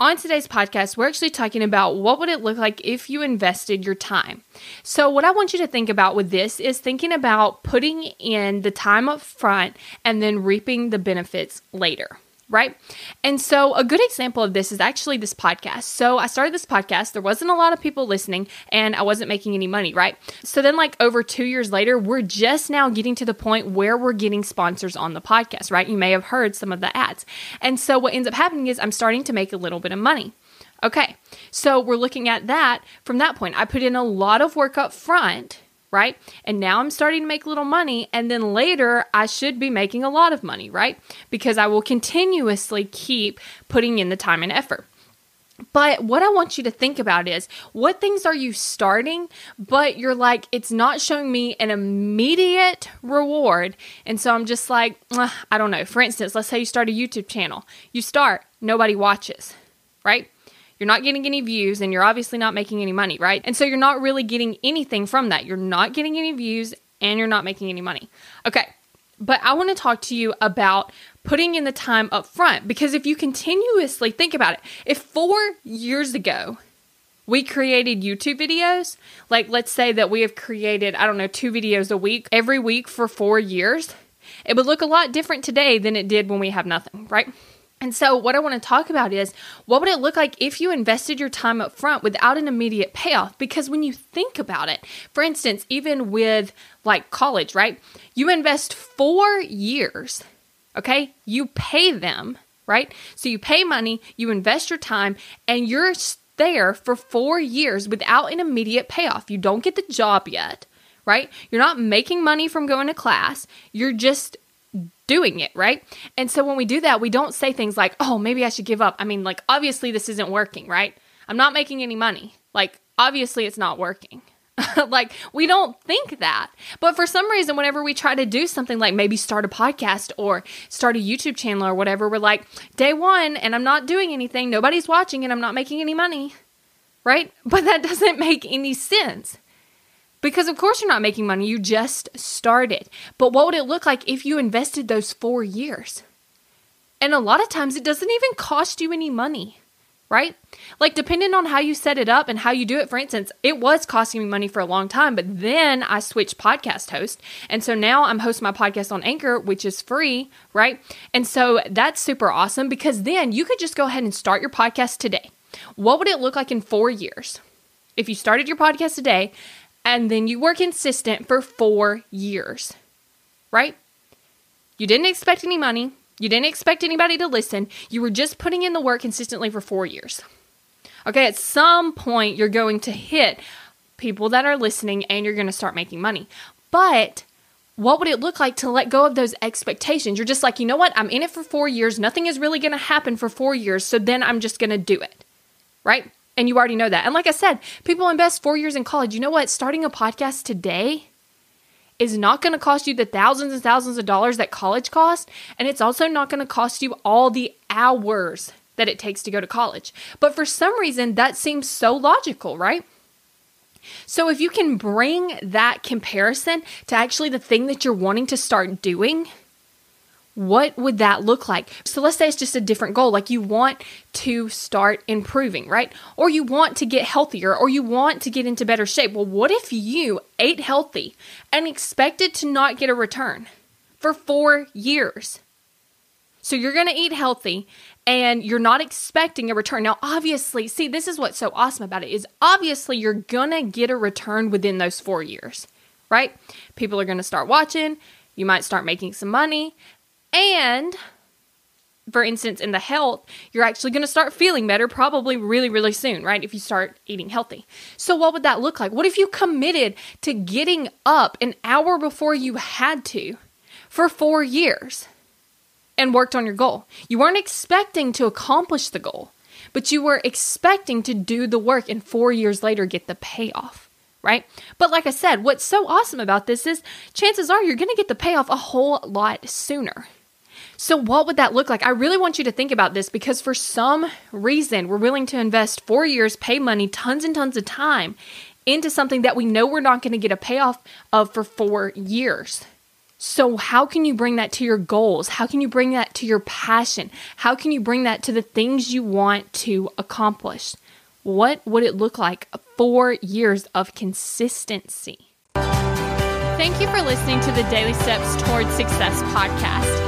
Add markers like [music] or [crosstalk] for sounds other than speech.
On today's podcast, we're actually talking about what would it look like if you invested your time. So, what I want you to think about with this is thinking about putting in the time up front and then reaping the benefits later right? And so, a good example of this is actually this podcast. So, I started this podcast, there wasn't a lot of people listening, and I wasn't making any money, right? So, then, like over two years later, we're just now getting to the point where we're getting sponsors on the podcast, right? You may have heard some of the ads. And so, what ends up happening is I'm starting to make a little bit of money. Okay, so we're looking at that from that point. I put in a lot of work up front right? And now I'm starting to make a little money. And then later, I should be making a lot of money, right? Because I will continuously keep putting in the time and effort. But what I want you to think about is what things are you starting, but you're like, it's not showing me an immediate reward. And so I'm just like, I don't know. For instance, let's say you start a YouTube channel. You start, nobody watches, right? You're not getting any views and you're obviously not making any money, right? And so you're not really getting anything from that. You're not getting any views and you're not making any money. Okay. But I want to talk to you about putting in the time up front because if you continuously think about it, if four years ago we created YouTube videos, like let's say that we have created, I don't know, two videos a week every week for four years, it would look a lot different today than it did when we have nothing, right? And so, what I want to talk about is what would it look like if you invested your time up front without an immediate payoff? Because when you think about it, for instance, even with like college, right? You invest four years, okay? You pay them, right? So, you pay money, you invest your time, and you're there for four years without an immediate payoff. You don't get the job yet, right? You're not making money from going to class. You're just doing it, right? And so when we do that, we don't say things like, oh, maybe I should give up. I mean, like, obviously, this isn't working, right? I'm not making any money. Like, obviously, it's not working. [laughs] like, we don't think that. But for some reason, whenever we try to do something like maybe start a podcast or start a YouTube channel or whatever, we're like, day one, and I'm not doing anything, nobody's watching, and I'm not making any money, right? [laughs] But that doesn't make any sense. Because of course you're not making money, you just started. But what would it look like if you invested those four years? And a lot of times it doesn't even cost you any money, right? Like, depending on how you set it up and how you do it, for instance, it was costing me money for a long time, but then I switched podcast host. And so now I'm hosting my podcast on Anchor, which is free, right? And so that's super awesome because then you could just go ahead and start your podcast today. What would it look like in four years? If you started your podcast today and then you were consistent for four years, right? You didn't expect any money. You didn't expect anybody to listen. You were just putting in the work consistently for four years. Okay, at some point, you're going to hit people that are listening and you're going to start making money. But what would it look like to let go of those expectations? You're just like, you know what? I'm in it for four years. Nothing is really going to happen for four years. So then I'm just going to do it. Right? And you already know that. And like I said, people invest four years in college. You know what? Starting a podcast today is not going to cost you the thousands and thousands of dollars that college cost. And it's also not going to cost you all the hours that it takes to go to college. But for some reason, that seems so logical, right? So if you can bring that comparison to actually the thing that you're wanting to start doing, what would that look like? So let's say it's just a different goal. Like you want to start improving, right? Or you want to get healthier or you want to get into better shape. Well, what if you ate healthy and expected to not get a return for four years? So you're going to eat healthy and you're not expecting a return. Now, obviously, see, this is what's so awesome about it is obviously you're going to get a return within those 4 years, right? People are going to start watching, you might start making some money, and for instance, in the health, you're actually going to start feeling better probably really, really soon, right? If you start eating healthy. So, what would that look like? What if you committed to getting up an hour before you had to for four years and worked on your goal? You weren't expecting to accomplish the goal, but you were expecting to do the work and four years later get the payoff, right? But like I said, what's so awesome about this is chances are you're going to get the payoff a whole lot sooner. So, what would that look like? I really want you to think about this because for some reason, we're willing to invest four years, pay money, tons and tons of time into something that we know we're not going to get a payoff of for four years. So, how can you bring that to your goals? How can you bring that to your passion? How can you bring that to the things you want to accomplish? What would it look like? Four years of consistency. Thank you for listening to the Daily Steps Towards Success podcast.